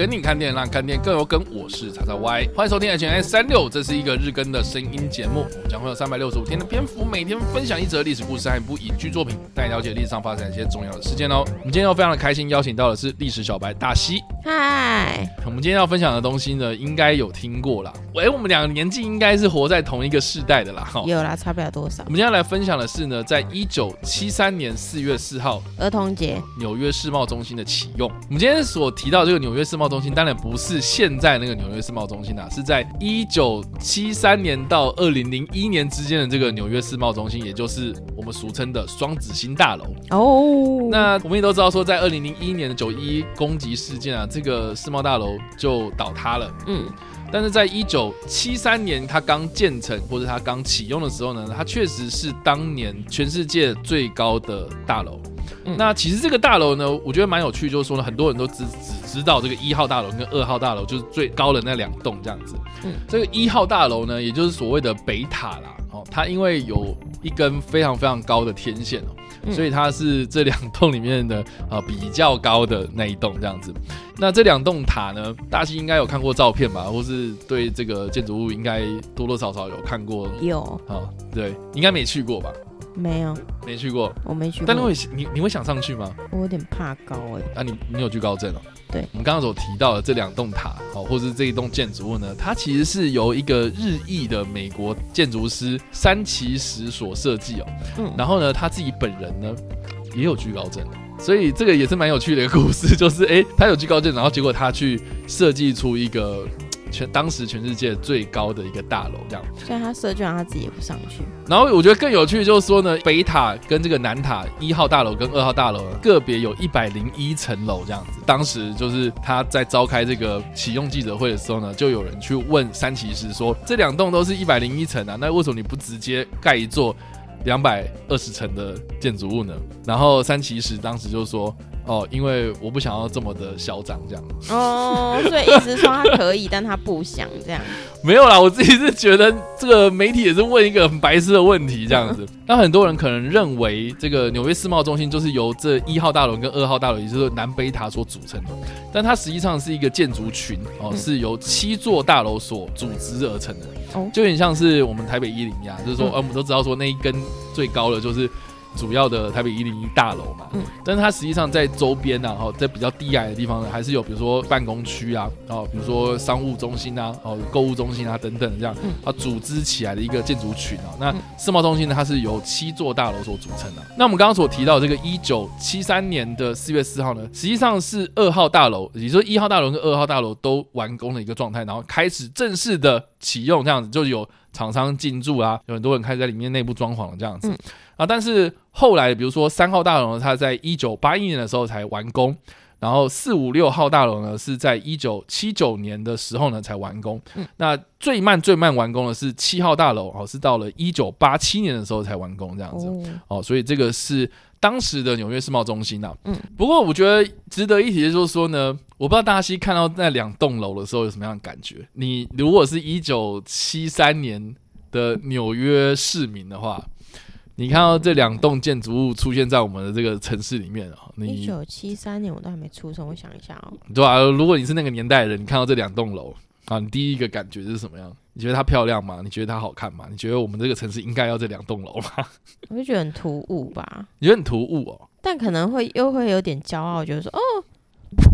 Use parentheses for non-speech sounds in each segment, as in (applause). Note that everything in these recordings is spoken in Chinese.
跟你看店，让看店更有梗。我是叉叉 Y，欢迎收听 HNS 三六，这是一个日更的声音节目。我们将会有三百六十五天的篇幅，每天分享一则历史故事和一部影剧作品，带你了解历史上发生一些重要的事件哦。我们今天要非常的开心，邀请到的是历史小白大西。嗨，我们今天要分享的东西呢，应该有听过啦。喂，我们两个年纪应该是活在同一个世代的啦。哈，有啦，差不了多少。我们今天来分享的是呢，在一九七三年四月四号，儿童节，纽约世贸中心的启用。我们今天所提到这个纽约世贸中心，当然不是现在那个纽约世贸中心啊，是在一九七三年到二零零一年之间的这个纽约世贸中心，也就是我们俗称的双子星大楼。哦，那我们也都知道说，在二零零一年的九一一攻击事件啊，这个世贸大楼就倒塌了。嗯，但是在一九七三年它刚建成或者它刚启用的时候呢，它确实是当年全世界最高的大楼。嗯、那其实这个大楼呢，我觉得蛮有趣，就是说呢，很多人都只只知道这个一号大楼跟二号大楼就是最高的那两栋这样子。嗯，这个一号大楼呢，也就是所谓的北塔啦。哦，它因为有一根非常非常高的天线哦，嗯、所以它是这两栋里面的啊、呃、比较高的那一栋这样子。那这两栋塔呢，大家应该有看过照片吧，或是对这个建筑物应该多多少少有看过。有。哦，对，应该没去过吧？没有，没去过，我没去过。但你会你你会想上去吗？我有点怕高哎、欸。啊，你你有惧高症哦？对，我们刚刚所提到的这两栋塔，哦，或是这一栋建筑物呢，它其实是由一个日裔的美国建筑师山崎实所设计哦。嗯，然后呢，他自己本人呢也有惧高症，所以这个也是蛮有趣的一个故事，就是哎，他有惧高症，然后结果他去设计出一个。全当时全世界最高的一个大楼，这样，所以他设计完他自己也不上去。然后我觉得更有趣的就是说呢，北塔跟这个南塔一号大楼跟二号大楼个别有一百零一层楼这样子。当时就是他在召开这个启用记者会的时候呢，就有人去问三骑士说，这两栋都是一百零一层啊，那为什么你不直接盖一座两百二十层的建筑物呢？然后三骑士当时就说。哦，因为我不想要这么的嚣张，这样。哦，所以意思说他可以，但他不想这样。(laughs) 没有啦，我自己是觉得这个媒体也是问一个很白痴的问题，这样子。那很多人可能认为这个纽约世贸中心就是由这一号大楼跟二号大楼，也就是南北塔所组成的，但它实际上是一个建筑群哦，是由七座大楼所组织而成的。哦，就有点像是我们台北一零一样，就是说，呃，我们都知道说那一根最高的就是。主要的台北一零一大楼嘛，嗯，但是它实际上在周边呢，哈，在比较低矮的地方呢，还是有比如说办公区啊，哦，比如说商务中心啊，哦，购物中心啊等等这样，它组织起来的一个建筑群啊。那世贸中心呢，它是由七座大楼所组成的。那我们刚刚所提到这个一九七三年的四月四号呢，实际上是二号大楼，也就是一号大楼跟二号大楼都完工的一个状态，然后开始正式的启用，这样子就有厂商进驻啊，有很多人开始在里面内部装潢了这样子。啊，但是后来，比如说三号大楼呢，它在一九八一年的时候才完工，然后四五六号大楼呢是在一九七九年的时候呢才完工。嗯，那最慢最慢完工的是七号大楼，哦，是到了一九八七年的时候才完工这样子。哦，哦，所以这个是当时的纽约世贸中心呐。嗯，不过我觉得值得一提的就是说呢，我不知道大西看到那两栋楼的时候有什么样的感觉。你如果是一九七三年的纽约市民的话。你看到这两栋建筑物出现在我们的这个城市里面啊？你一九七三年我都还没出生，我想一下哦。对啊，如果你是那个年代的人，你看到这两栋楼啊，你第一个感觉是什么样？你觉得它漂亮吗？你觉得它好看吗？你觉得我们这个城市应该要这两栋楼吗？我就觉得很突兀吧。(laughs) 你觉得很突兀哦？但可能会又会有点骄傲，觉得说哦，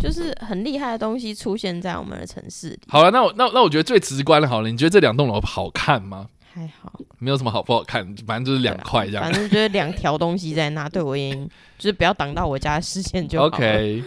就是很厉害的东西出现在我们的城市里。好了，那我那那我觉得最直观的，好了，你觉得这两栋楼好看吗？还好，没有什么好不好看，反正就是两块这样。反正就是两条东西在那，对我已经，就是不要挡到我家的视线就好。OK，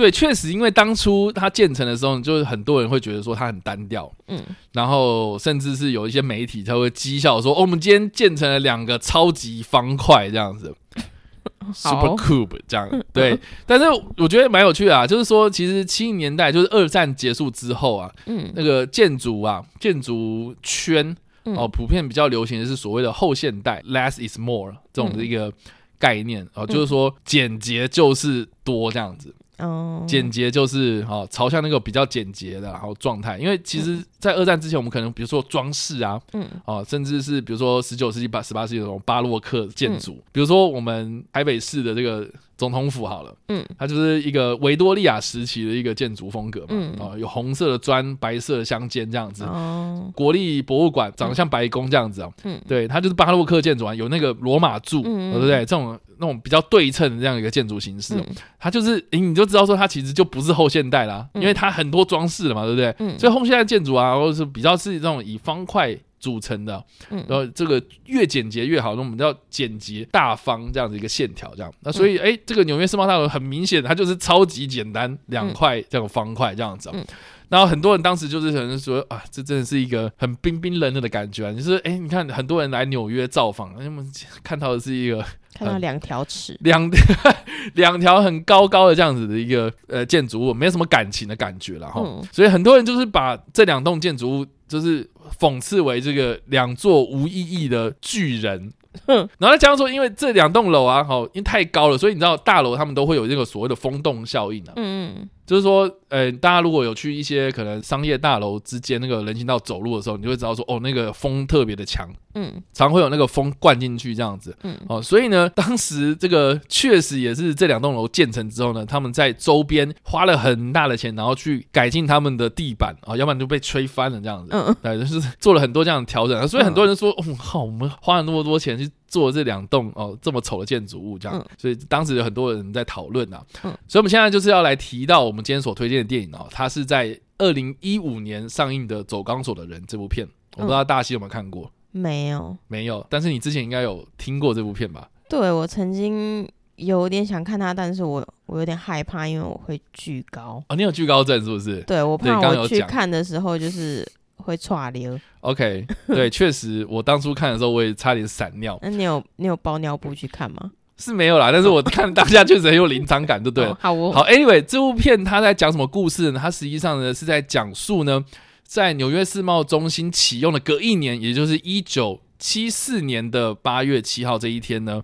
对，确实，因为当初它建成的时候，就是很多人会觉得说它很单调，嗯，然后甚至是有一些媒体他会讥笑说，哦，我们今天建成了两个超级方块这样子，(laughs) Super Cube 这样。(laughs) 对，但是我觉得蛮有趣的啊，就是说，其实七零年代就是二战结束之后啊，嗯，那个建筑啊，建筑圈。哦，普遍比较流行的是所谓的后现代 （less is more） 这种的一个概念哦，就是说简洁就是多这样子。哦，简洁就是哦，朝向那个比较简洁的然后状态。因为其实，在二战之前，我们可能比如说装饰啊，嗯，哦，甚至是比如说十九世纪、八十八世纪的那种巴洛克建筑，比如说我们台北市的这个总统府好了，嗯，它就是一个维多利亚时期的一个建筑风格嘛，嗯。哦，有红色的砖，白色的相间这样子。哦，国立博物馆长得像白宫这样子啊，嗯，对，它就是巴洛克建筑啊，有那个罗马柱，嗯。对不对？这种那种比较对称的这样一个建筑形式，嗯它就是，诶，你就知道说它其实就不是后现代啦，嗯因为它很多装饰了嘛，对不对？嗯所以后现代建筑啊，或者是比较是这种以方块。组成的，嗯，然后这个越简洁越好，那我们叫简洁大方这样的一个线条，这样。那所以，哎、嗯，这个纽约世贸大楼很明显，它就是超级简单，两块这种方块这样子。嗯，然后很多人当时就是可能说啊，这真的是一个很冰冰冷冷的感觉啊。就是，哎，你看很多人来纽约造访，他们看到的是一个看到两条尺，两 (laughs) 两条很高高的这样子的一个呃建筑物，没有什么感情的感觉了哈。嗯、所以很多人就是把这两栋建筑物就是。讽刺为这个两座无意义的巨人，哼，然后再加上说，因为这两栋楼啊，好，因为太高了，所以你知道大楼他们都会有这个所谓的风洞效应啊，嗯嗯。就是说，呃，大家如果有去一些可能商业大楼之间那个人行道走路的时候，你就会知道说，哦，那个风特别的强，嗯，常会有那个风灌进去这样子，嗯，哦，所以呢，当时这个确实也是这两栋楼建成之后呢，他们在周边花了很大的钱，然后去改进他们的地板啊，要不然就被吹翻了这样子，嗯，对，就是做了很多这样的调整，所以很多人说，哦，好，我们花了那么多钱去做这两栋哦这么丑的建筑物这样，所以当时有很多人在讨论啊，嗯，所以我们现在就是要来提到我们。今天所推荐的电影哦，它是在二零一五年上映的《走钢索的人》这部片，我不知道大西有没有看过？没有，没有。但是你之前应该有听过这部片吧？对，我曾经有点想看它，但是我我有点害怕，因为我会惧高。哦，你有惧高症是不是？对，我怕我去看的时候就是会剉流。OK，对，(laughs) 确实，我当初看的时候我也差点闪尿。那你有你有包尿布去看吗？是没有啦，但是我看当下确实很有临场感，就对了。好，哦、好，Anyway，这部片它在讲什么故事呢？它实际上呢是在讲述呢，在纽约世贸中心启用的隔一年，也就是一九七四年的八月七号这一天呢，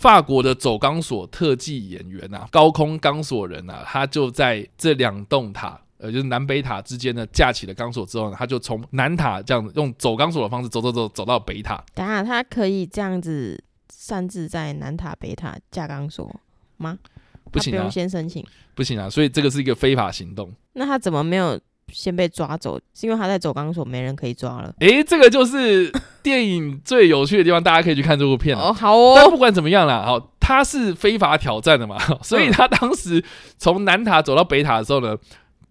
法国的走钢索特技演员啊，高空钢索人啊，他就在这两栋塔，呃，就是南北塔之间呢架起了钢索之后呢，他就从南塔这样子用走钢索的方式走走走走到北塔。等下，他可以这样子。擅自在南塔、北塔架钢索吗？不行啊，不用先申请，不行啊，所以这个是一个非法行动。那他怎么没有先被抓走？是因为他在走钢索，没人可以抓了？诶、欸，这个就是电影最有趣的地方，大家可以去看这部片哦。好哦，但不管怎么样啦，好，他是非法挑战的嘛，(laughs) 所以他当时从南塔走到北塔的时候呢，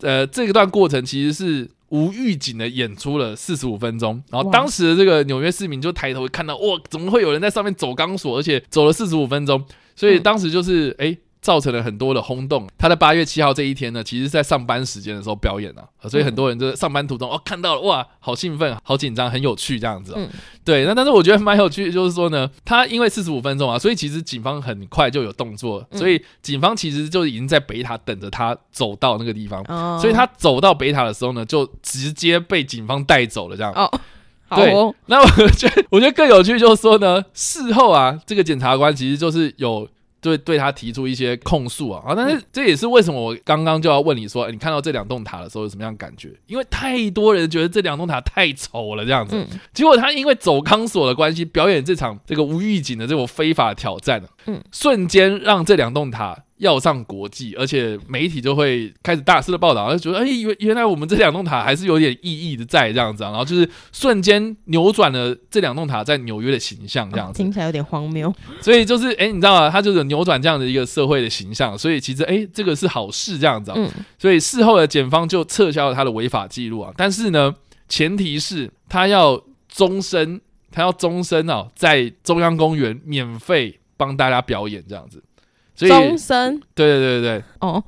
呃，这一段过程其实是。无预警的演出了四十五分钟，然后当时的这个纽约市民就抬头看到，哇，怎么会有人在上面走钢索，而且走了四十五分钟，所以当时就是哎。诶造成了很多的轰动。他在八月七号这一天呢，其实在上班时间的时候表演啊，所以很多人就在上班途中哦看到了，哇，好兴奋，好紧张，很有趣这样子。嗯，对。那但是我觉得蛮有趣的，就是说呢，他因为四十五分钟啊，所以其实警方很快就有动作，所以警方其实就已经在北塔等着他走到那个地方。哦。所以他走到北塔的时候呢，就直接被警方带走了这样。哦。好哦。那我觉得，我觉得更有趣就是说呢，事后啊，这个检察官其实就是有。对，对他提出一些控诉啊，啊，但是这也是为什么我刚刚就要问你说，你看到这两栋塔的时候有什么样的感觉？因为太多人觉得这两栋塔太丑了，这样子。嗯、结果他因为走钢索的关系，表演这场这个无预警的这种非法挑战、啊、嗯，瞬间让这两栋塔。要上国际，而且媒体就会开始大肆的报道，就觉得哎，原原来我们这两栋塔还是有点意义的在这样子啊，然后就是瞬间扭转了这两栋塔在纽约的形象，这样子、哦、听起来有点荒谬。所以就是哎，你知道吗？他就是扭转这样的一个社会的形象，所以其实哎，这个是好事这样子啊。嗯、所以事后的检方就撤销了他的违法记录啊，但是呢，前提是他要终身，他要终身啊，在中央公园免费帮大家表演这样子。终身，对对对对对，哦，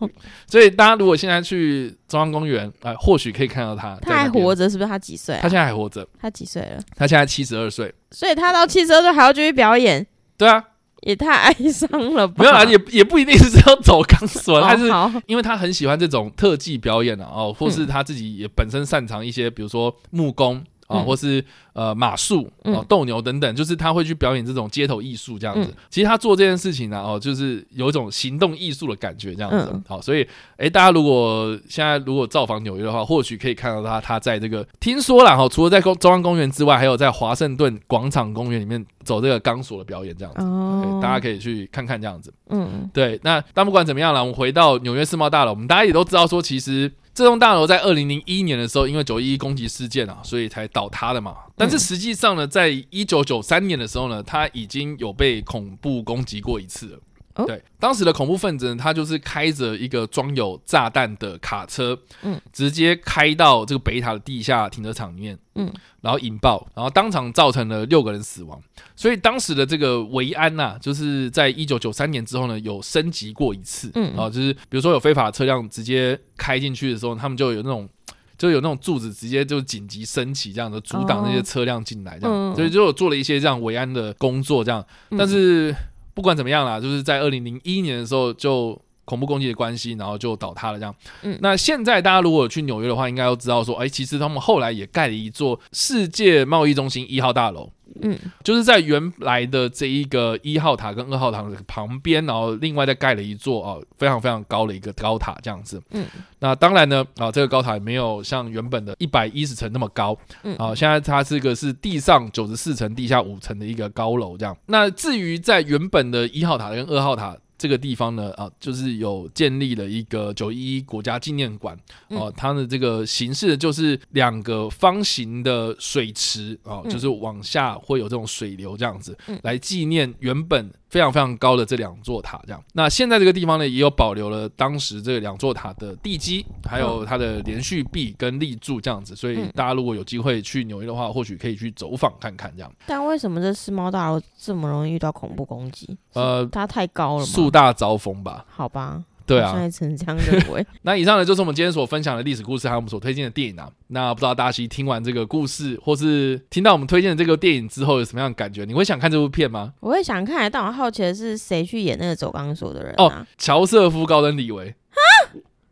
所以大家如果现在去中央公园，啊、呃，或许可以看到他。他还活着，是不是？他几岁、啊？他现在还活着。他几岁了？他现在七十二岁。所以他到七十二岁还要继续表演？对啊，也太哀伤了吧？没有啊，也也不一定是要走钢索，他是因为他很喜欢这种特技表演啊，哦，或是他自己也本身擅长一些，比如说木工。啊，嗯、或是呃马术哦斗牛等等，就是他会去表演这种街头艺术这样子。嗯、其实他做这件事情呢，哦，就是有一种行动艺术的感觉这样子。嗯、好，所以哎，大家如果现在如果造访纽约的话，或许可以看到他他在这个听说了哈，除了在公中央公园之外，还有在华盛顿广场公园里面走这个钢索的表演这样子。哦，大家可以去看看这样子。嗯，对。那但不管怎么样了，我们回到纽约世贸大楼，我们大家也都知道说，其实。这栋大楼在二零零一年的时候，因为九一一攻击事件啊，所以才倒塌的嘛。但是实际上呢，在一九九三年的时候呢，它已经有被恐怖攻击过一次了。哦、对，当时的恐怖分子呢，他就是开着一个装有炸弹的卡车，嗯，直接开到这个北塔的地下停车场里面，嗯，然后引爆，然后当场造成了六个人死亡。所以当时的这个维安呐、啊，就是在一九九三年之后呢，有升级过一次，嗯，然后就是比如说有非法车辆直接开进去的时候，他们就有那种就有那种柱子直接就紧急升起，这样的阻挡那些车辆进来，这样，哦、所以就有做了一些这样维安的工作，这样，但是。不管怎么样啦，就是在二零零一年的时候就恐怖攻击的关系，然后就倒塌了这样。嗯，那现在大家如果去纽约的话，应该都知道说，哎，其实他们后来也盖了一座世界贸易中心一号大楼。嗯，就是在原来的这一个一号塔跟二号塔的旁边，然后另外再盖了一座啊非常非常高的一个高塔这样子。嗯，那当然呢啊，这个高塔也没有像原本的一百一十层那么高。嗯，啊，现在它是个是地上九十四层、地下五层的一个高楼这样。那至于在原本的一号塔跟二号塔。这个地方呢，啊，就是有建立了一个九一一国家纪念馆，哦、啊，它的这个形式就是两个方形的水池，哦、啊，就是往下会有这种水流这样子，来纪念原本。非常非常高的这两座塔，这样。那现在这个地方呢，也有保留了当时这两座塔的地基，还有它的连续壁跟立柱这样子。所以大家如果有机会去纽约的话，或许可以去走访看看这样。但为什么这世贸大楼这么容易遇到恐怖攻击？呃，它太高了吗？树大招风吧。好吧。对啊，现在成这样认为。(laughs) 那以上呢，就是我们今天所分享的历史故事，还有我们所推荐的电影啊。那不知道大家听完这个故事，或是听到我们推荐的这个电影之后，有什么样的感觉？你会想看这部片吗？我会想看，但我好奇的是谁去演那个走钢索的人、啊？哦，乔瑟夫·高登·李维。啊？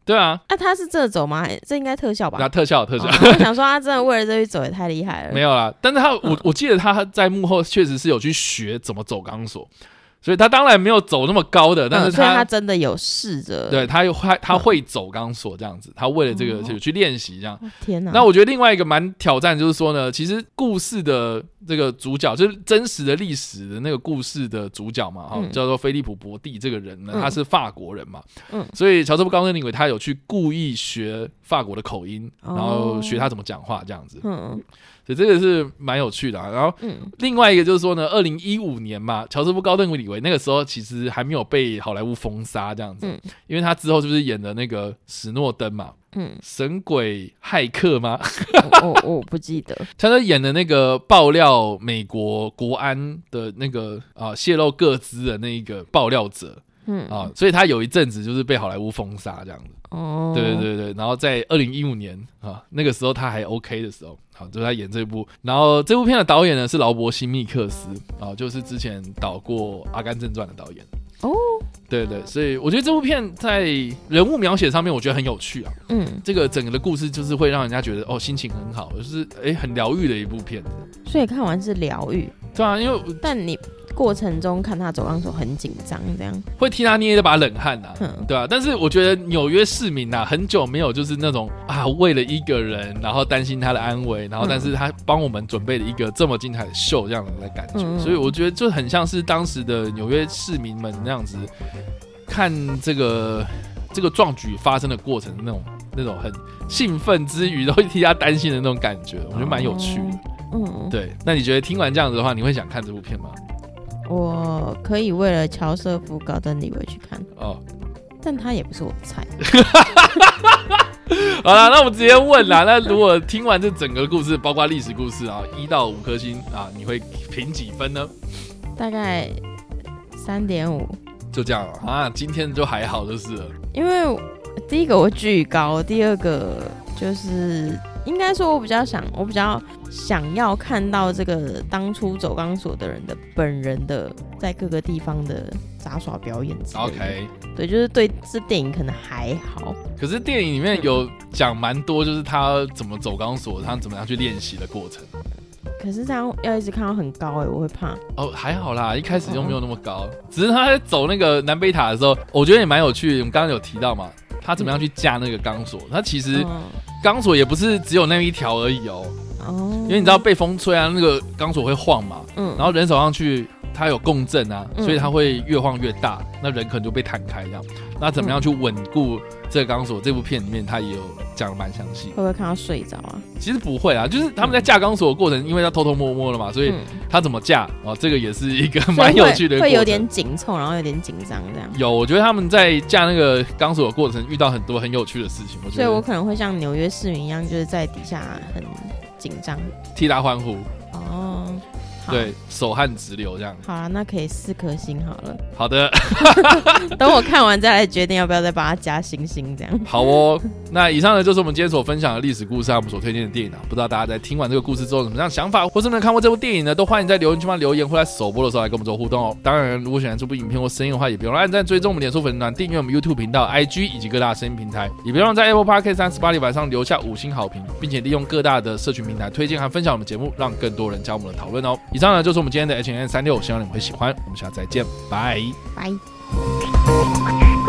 对啊。那、啊、他是这走吗？这应该特效吧？那特效，特效。哦、(laughs) 我想说，他真的为了这去走，也太厉害了。没有啦，但是他，我 (laughs) 我记得他在幕后确实是有去学怎么走钢索。所以他当然没有走那么高的，但是他、嗯、他真的有试着，对他又会他会走钢索这样子，他为了这个就去练习这样。天哪！那我觉得另外一个蛮挑战就是说呢，其实故事的这个主角就是真实的历史的那个故事的主角嘛，哈、嗯，叫做菲利普伯蒂这个人呢，他是法国人嘛，嗯，所以乔治·布高登李维他有去故意学法国的口音，然后学他怎么讲话这样子，嗯。所以这个是蛮有趣的啊，然后另外一个就是说呢，二零一五年嘛，乔治布·高登·李维那个时候其实还没有被好莱坞封杀这样子，因为他之后就是演的那个史诺登嘛，嗯，神鬼骇客吗？我我不记得，(laughs) 他在演的那个爆料美国国安的那个啊泄露各资的那一个爆料者，嗯啊，所以他有一阵子就是被好莱坞封杀这样子。哦，对对对对，然后在二零一五年啊，那个时候他还 OK 的时候，好，就在演这部。然后这部片的导演呢是劳勃·辛密克斯啊，就是之前导过《阿甘正传》的导演。哦，对对，所以我觉得这部片在人物描写上面，我觉得很有趣啊。嗯，这个整个的故事就是会让人家觉得哦，心情很好，就是哎，很疗愈的一部片。所以看完是疗愈，对啊，因为但你。过程中看他走钢索很紧张，这样会替他捏一把冷汗呐、啊，嗯、对啊，但是我觉得纽约市民呐、啊，很久没有就是那种啊，为了一个人，然后担心他的安危，然后但是他帮我们准备了一个这么精彩的秀，这样的感觉，嗯、所以我觉得就很像是当时的纽约市民们那样子看这个这个壮举发生的过程那种那种很兴奋之余，都会替他担心的那种感觉，我觉得蛮有趣的。嗯，对。那你觉得听完这样子的话，你会想看这部片吗？我可以为了乔瑟夫·高登·李维去看哦，但他也不是我的菜。(laughs) 好了，那我们直接问啦。那如果听完这整个故事，包括历史故事啊，一到五颗星啊，你会评几分呢？大概三点五。就这样啊？今天就还好就是了。因为第一个我巨高，第二个就是应该说，我比较想，我比较想要看到这个当初走钢索的人的本人的在各个地方的杂耍表演。OK，对，就是对这电影可能还好。可是电影里面有讲蛮多，就是他怎么走钢索，他怎么样去练习的过程。可是这样要一直看到很高哎、欸，我会怕。哦，还好啦，一开始就没有那么高，哦、只是他在走那个南北塔的时候，我觉得也蛮有趣的。我们刚刚有提到嘛，他怎么样去架那个钢索？他其实钢索也不是只有那一条而已哦。哦。因为你知道被风吹啊，那个钢索会晃嘛。嗯。然后人手上去，它有共振啊，所以它会越晃越大，那人可能就被弹开这样。那怎么样去稳固？这个钢索这部片里面，它也有讲的蛮详细。会不会看到睡着啊？其实不会啊，就是他们在架钢索的过程，因为要偷偷摸摸的嘛，所以他怎么架哦，这个也是一个蛮有趣的。会有点紧凑，然后有点紧张这样。有，我觉得他们在架那个钢索的过程遇到很多很有趣的事情。我觉得，所以我可能会像纽约市民一样，就是在底下很紧张，替他欢呼。哦。对，手汗直流这样。好了，那可以四颗星好了。好的，(laughs) 等我看完再来决定要不要再把它加星星这样。好哦，那以上呢就是我们今天所分享的历史故事，我们所推荐的电影啊。不知道大家在听完这个故事之后有什么样的想法，或是没有看过这部电影呢？都欢迎在留言区帮留言，或在首播的时候来跟我们做互动哦。当然，如果喜欢这部影片或声音的话，也别忘了按赞、追踪我们脸书粉丝团、订阅我们 YouTube 频道、IG 以及各大声音平台，也别忘了在 Apple Podcast 三十八里板上留下五星好评，并且利用各大的社群平台推荐和分享我们节目，让更多人加入我们的讨论哦。以以上呢就是我们今天的。HN 三六希望你们会喜欢。我们下次再见，拜拜。